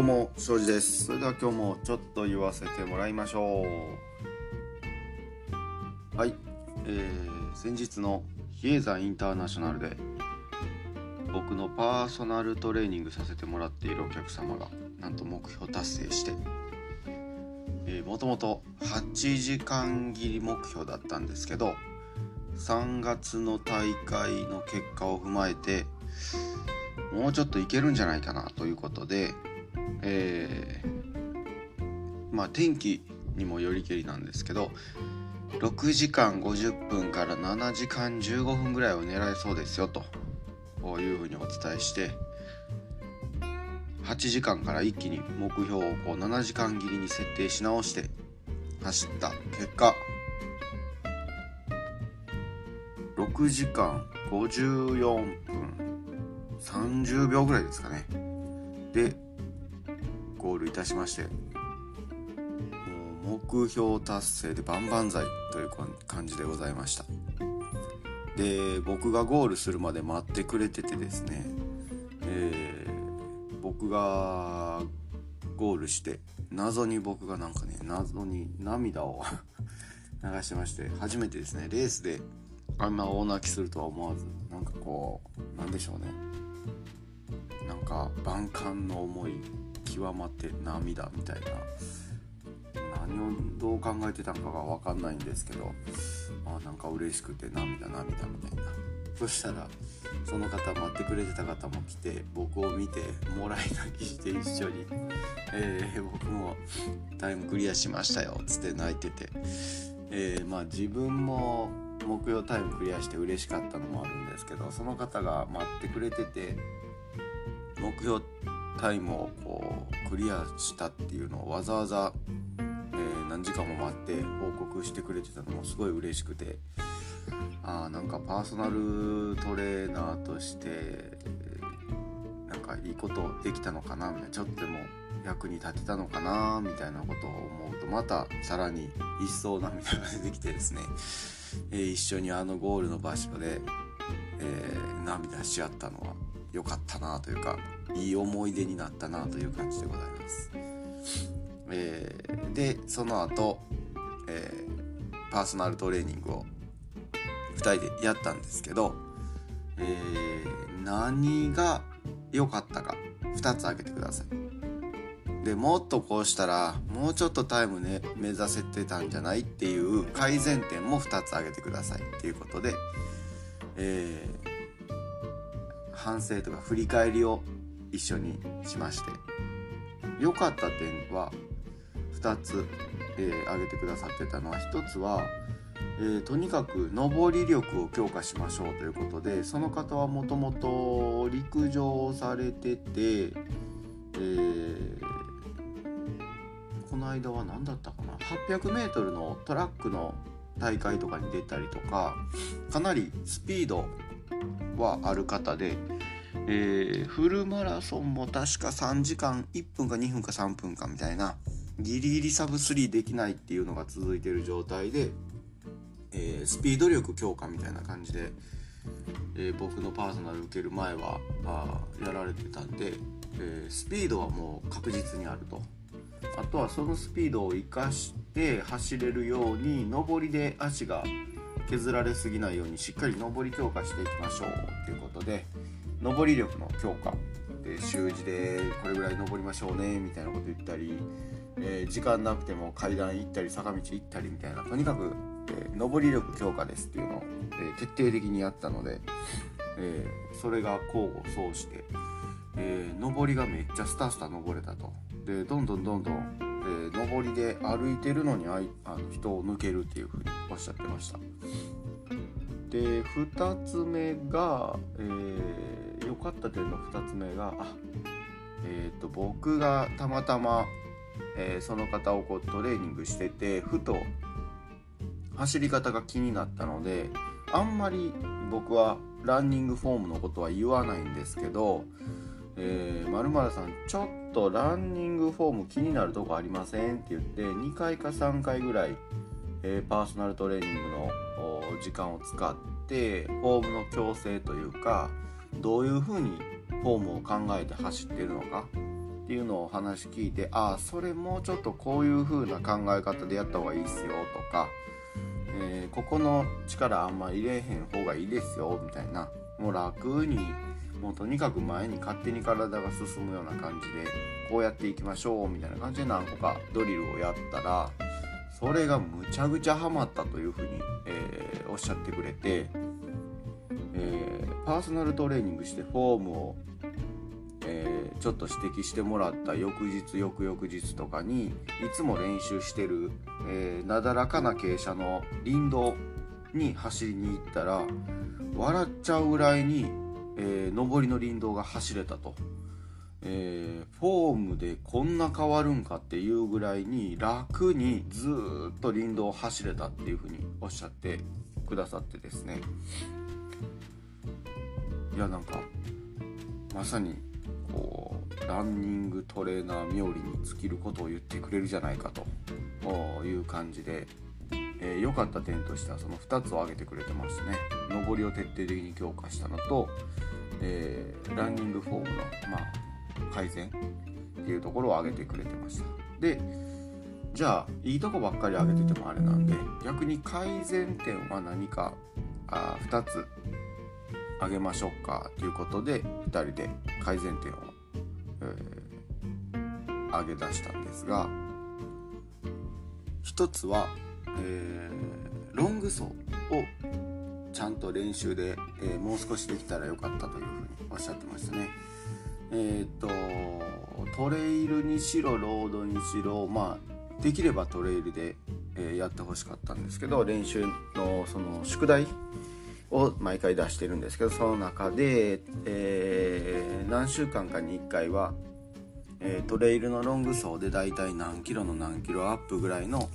どうも庄司です。それでは今日もちょっと言わせてもらいましょう。はい、えー、先日の比叡山インターナショナルで僕のパーソナルトレーニングさせてもらっているお客様がなんと目標達成して、もともと8時間切り目標だったんですけど3月の大会の結果を踏まえてもうちょっといけるんじゃないかなということで、えー、まあ天気にもよりけりなんですけど6時間50分から7時間15分ぐらいを狙えそうですよというふうにお伝えして8時間から一気に目標をこう7時間切りに設定し直して走った結果6時間54分30秒ぐらいですかね。でゴールいたしましてもう目標達成で万々歳という感じでございました。で僕がゴールするまで待ってくれててですね、えー、僕がゴールして謎に僕がなんかね謎に涙を 流してまして初めてですねレースであんな大泣きするとは思わずなんかこうなんでしょうね。なんか万感の思い極まって涙みたいな。何をどう考えてたのかが分かんないんですけどまあなんか嬉しくて涙涙みたいな。そしたらその方待ってくれてた方も来て僕を見てもらい泣きして一緒に、えー、僕もタイムクリアしましたよっつって泣いてて、えー、まあ自分も目標タイムクリアして嬉しかったのもあるんですけどその方が待ってくれてて目標タイムをこうクリアしたっていうのをわざわざ、えー、何時間も待って報告してくれてたのもすごい嬉しくてあなんかパーソナルトレーナーとしてなんかいいことできたのかなみたいなちょっとでも役に立てたのかなみたいなことを思うとまたさらに一層涙が出てきてですね、えー、一緒にあのゴールの場所で、えー、涙し合ったのは。良かったなというかいい思い出になったなという感じでございます。えー、でその後、えー、パーソナルトレーニングを2人でやったんですけど、えー、何が良かったか2つ挙げてください。でもっとこうしたらもうちょっとタイムね目指せてたんじゃないっていう改善点も2つ挙げてくださいっていうことで、えー、反省とか振り返りを一緒にしまして良かった点は2つ、えー、挙げてくださってたのは1つは、えー、とにかく上り力を強化しましょうということでその方はもともと陸上をされてて、えー、この間は何だったかな？800m のトラックの大会とかに出たりとかかなりスピードはある方でえー、フルマラソンも確か3時間1分か2分か3分かみたいなギリギリサブ3できないっていうのが続いてる状態で、えー、スピード力強化みたいな感じで、えー、僕のパーソナル受ける前はあやられてたんで、えスピードはもう確実にあると。あとはそのスピードを生かして走れるように上りで足が削られすぎないようにしっかり上り強化していきましょうっていうことで、上り力の強化で習字でこれぐらい登りましょうねみたいなこと言ったり、えー、時間なくても階段行ったり坂道行ったりみたいなとにかく、えー、上り力強化ですっていうのを、え、徹底的にやったので、えそれが交互相して、え上りがめっちゃスタスタ登れたと。でどんどんどんどん、え上りで歩いてるのにあいあの人を抜けるっていうふうにおっしゃってました。で2つ目が、えーかった点の2つ目がえっ、ー、と僕がたまたま、えー、その方をこうトレーニングしててふと走り方が気になったのであんまり僕はランニングフォームのことは言わないんですけど「えー、まるさんちょっとランニングフォーム気になるとこありません?」って言って2回か3回ぐらい、えー、パーソナルトレーニングの時間を使ってフォームの矯正というかどういうふうにフォームを考えて走ってるのかってっていうのを話聞いてああそれもうちょっとこういう風な考え方でやった方がいいっすよとか、えー、ここの力あんま入れへん方がいいですよみたいなもう楽にもうとにかく前に勝手に体が進むような感じでこうやっていきましょうみたいな感じで何個かドリルをやったらそれがむちゃくちゃハマったというふうに、えー、おっしゃってくれて、えー、パーソナルトレーニングしてフォームを、えー、ちょっと指摘してもらった翌日翌々日とかにいつも練習してる、えなだらかな傾斜の林道に走りに行ったら笑っちゃうぐらいに、え上りの林道が走れたと。えー、フォームでこんな変わるんかっていうぐらいに楽にずっと林道を走れたっていうふうにおっしゃってくださってですねいやなんかまさにこうランニングトレーナー冥利に尽きることを言ってくれるじゃないかという感じで、えー、かった点としてはその2つを挙げてくれてましてね。上りを徹底的に強化したのと、えー、ランニングフォームのまあ改善っていうところを挙げてくれてました。でじゃあいいとこばっかり挙げててもあれなんで逆に改善点は何かあ2つ挙げましょうかということで2人で改善点を、えー、挙げ出したんですが1つは、えー、ロング走をちゃんと練習で、えー、もう少しできたらよかったというふうにおっしゃってましたね。えっ、とトレイルにしろロードにしろまあできればトレイルで、え、やってほしかったんですけど練習のその宿題を毎回出してるんですけどその中で、えー、何週間かに1回は、えー、トレイルのロング走でだいたい何キロの何キロアップぐらいの、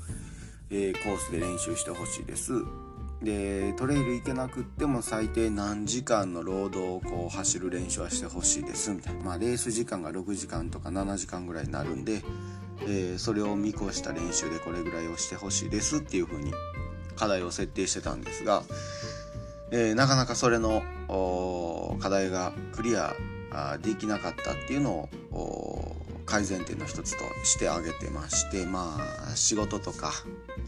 えー、コースで練習してほしいです。でトレイル行けなくっても最低何時間のロードをこう走る練習はしてほしいです。みたいな。まあレース時間が6時間とか7時間ぐらいになるんで、えー、それを見越した練習でこれぐらいをしてほしいです。っていう風に課題を設定してたんですが、えー、なかなかそれの課題がクリアできなかったっていうのを改善点の一つとして挙げてましてまあ仕事とか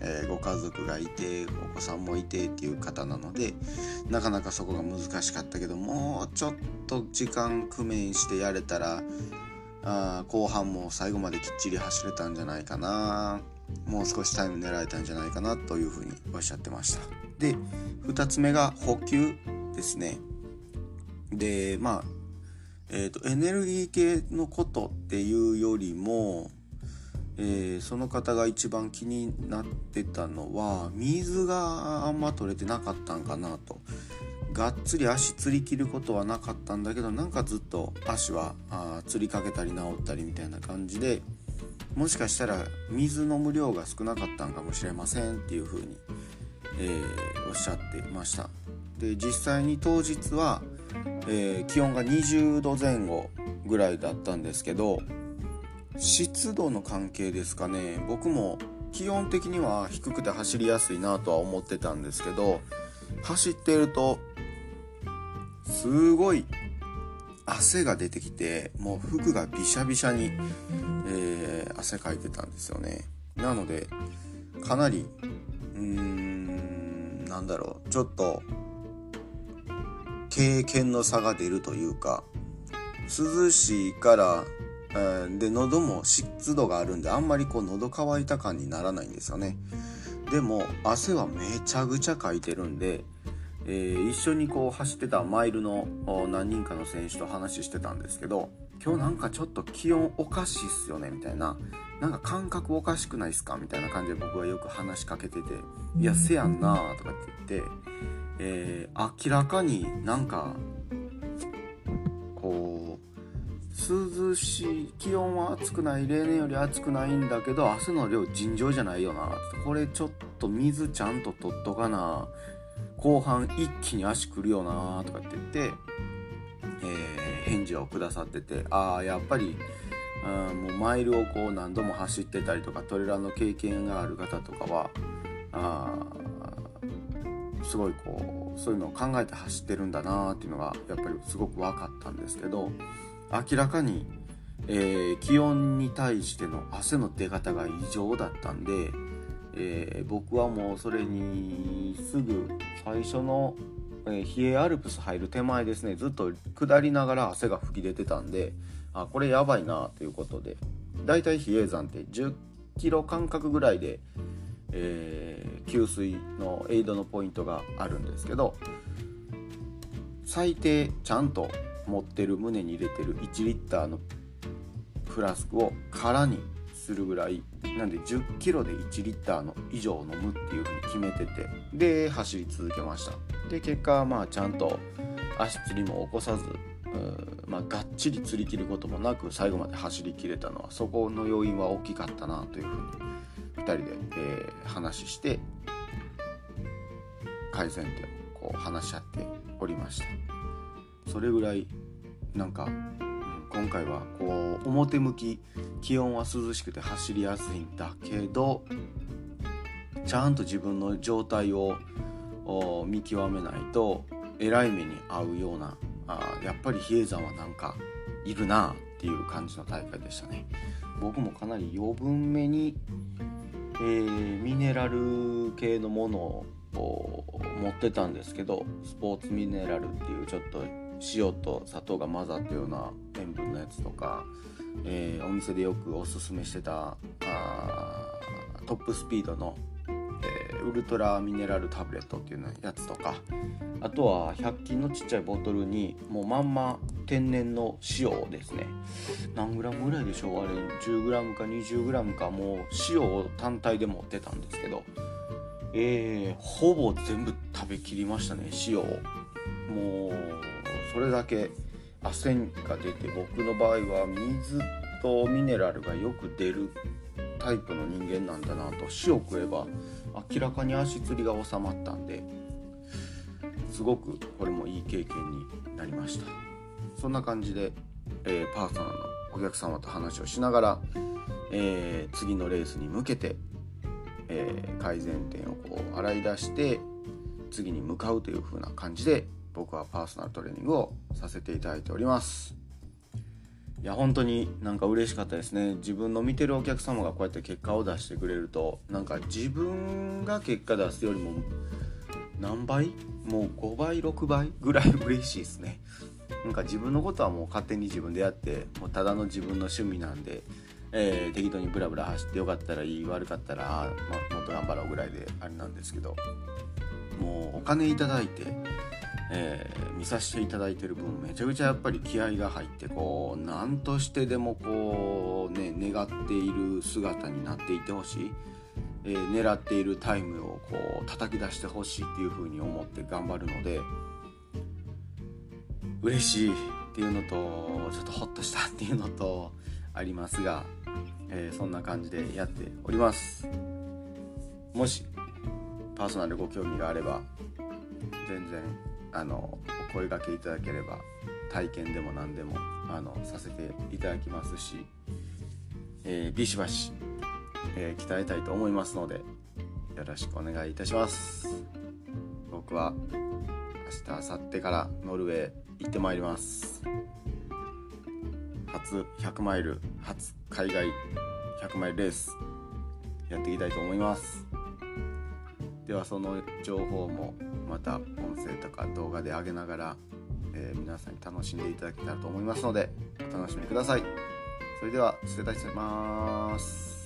えー、ご家族がいてお子さんもいてっていう方なのでなかなかそこが難しかったけどもうちょっと時間工面してやれたらあ後半も最後まできっちり走れたんじゃないかなもう少しタイム狙えたんじゃないかなというふうにおっしゃってました。で2つ目が補給ですね。でまあえーとエネルギー系のことっていうよりもえー、その方が一番気になってたのは水があんま取れてなかったんかなと。がっつり足つり切ることはなかったんだけどなんかずっと足はあつりかけたり治ったりみたいな感じでもしかしたら水飲む量が少なかったんかもしれませんっていう風に、えー、おっしゃってました。で実際に当日は、えー、気温が20度前後ぐらいだったんですけど湿度の関係ですかね。僕も基本的には低くて走りやすいなとは思ってたんですけど走ってるとすごい汗が出てきてもう服がびしゃびしゃに、えー、汗かいてたんですよね。なのでかなりうーんなんだろうちょっと経験の差が出るというか涼しいからで喉も湿度があるんであんまりこう喉乾いた感にならないんですよね。でも汗はめちゃくちゃかいてるんで、えー、一緒にこう走ってたマイルの何人かの選手と話してたんですけど今日なんかちょっと気温おかしいっすよねみたいな。なんか感覚おかしくないっすか？みたいな感じで僕はよく話しかけてて「いやせやんな」とかって言って、えー、明らかになんかこう涼しい気温は暑くない例年より暑くないんだけど汗の量尋常じゃないよな。これちょっと水ちゃんと取っとかな。後半一気に足くるよな。とかって言って、えー、返事をくださっててああやっぱりあもうマイルをこう何度も走ってたりとかトレランの経験がある方とかはあすごいこうそういうのを考えて走ってるんだなっていうのがやっぱりすごく分かったんですけど明らかに、えー、気温に対しての汗の出方が異常だったんで、えー、僕はもうそれにすぐ最初の、えー、冷えアルプス入る手前ですねずっと下りながら汗が噴き出てたんであこれやばいなということでだいたい比叡山って10キロ間隔ぐらいで、えー、給水のエイドのポイントがあるんですけど最低ちゃんと持ってる胸に入れてる1リッターのフラスクを空にするぐらいなんで1 0キロで1リッターの以上飲むっていうふうに決めててで走り続けました。で結果はまあちゃんと足つりも起こさずまあ、がっちり釣り切ることもなく最後まで走りきれたのはそこの要因は大きかったなというふうに2人で、えー、話して改善点をこう話し合っておりました。それぐらいなんか今回はこう表向き気温は涼しくて走りやすいんだけどちゃんと自分の状態を見極めないとえらい目に遭うようなあやっぱり比叡山はなんかいるなっていう感じの大会でしたね。僕もかなり余分めに、えー、ミネラル系のものを持ってたんですけどスポーツミネラルっていうちょっと塩と砂糖が混ざったような塩分のやつとか、えー、お店でよくおすすめしてたあトップスピードの、えー、ウルトラミネラルタブレットっていうやつとかあとは100均のちっちゃいボトルにもうまんま天然の塩をですね何グラムぐらいでしょうあれ 10g か 20g かもう塩を単体で持ってたんですけどえー、ほぼ全部食べきりましたね塩もうそれだけ汗が出て僕の場合は水とミネラルがよく出るタイプの人間なんだなと塩食えば明らかに足つりが収まったんですごくこれもいい経験になりました。そんな感じで、えー、パーソナルのお客様と話をしながら、えー、次のレースに向けて、えー、改善点をこう洗い出して次に向かうという風な感じで僕はパーソナルトレーニングをさせていただいております。いや本当になんか嬉しかったですね。自分の見てるお客様がこうやって結果を出してくれるとなんか自分が結果出すよりも何倍？もう5倍6倍ぐらい嬉しいですね。なんか自分のことはもう勝手に自分でやってもうただの自分の趣味なんで、えー、適当にブラブラ走ってよかったらいい悪かったら、まもっと頑張ろうぐらいであれなんですけどもうお金いただいてえー、見させていただいてる分めちゃくちゃやっぱり気合が入ってこう何としてでもこうね願っている姿になっていてほしい、えー、狙っているタイムをこう叩き出してほしいっていう風に思って頑張るので嬉しいっていうのとちょっとホッとしたっていうのとありますが、えー、そんな感じでやっております。もしパーソナルご興味があれば全然あのお声がけいただければ体験でも何でもあのさせていただきますし、えー、ビシバシ、えー、鍛えたいと思いますのでよろしくお願いいたします。僕は明日明後日からノルウェー行ってまいります。初100マイル初海外100マイルレースやっていきたいと思います。ではその情報もまた音声とか動画で上げながら、えー、皆さんに楽しんでいただけたらと思いますのでお楽しみください。それでは失礼いたします。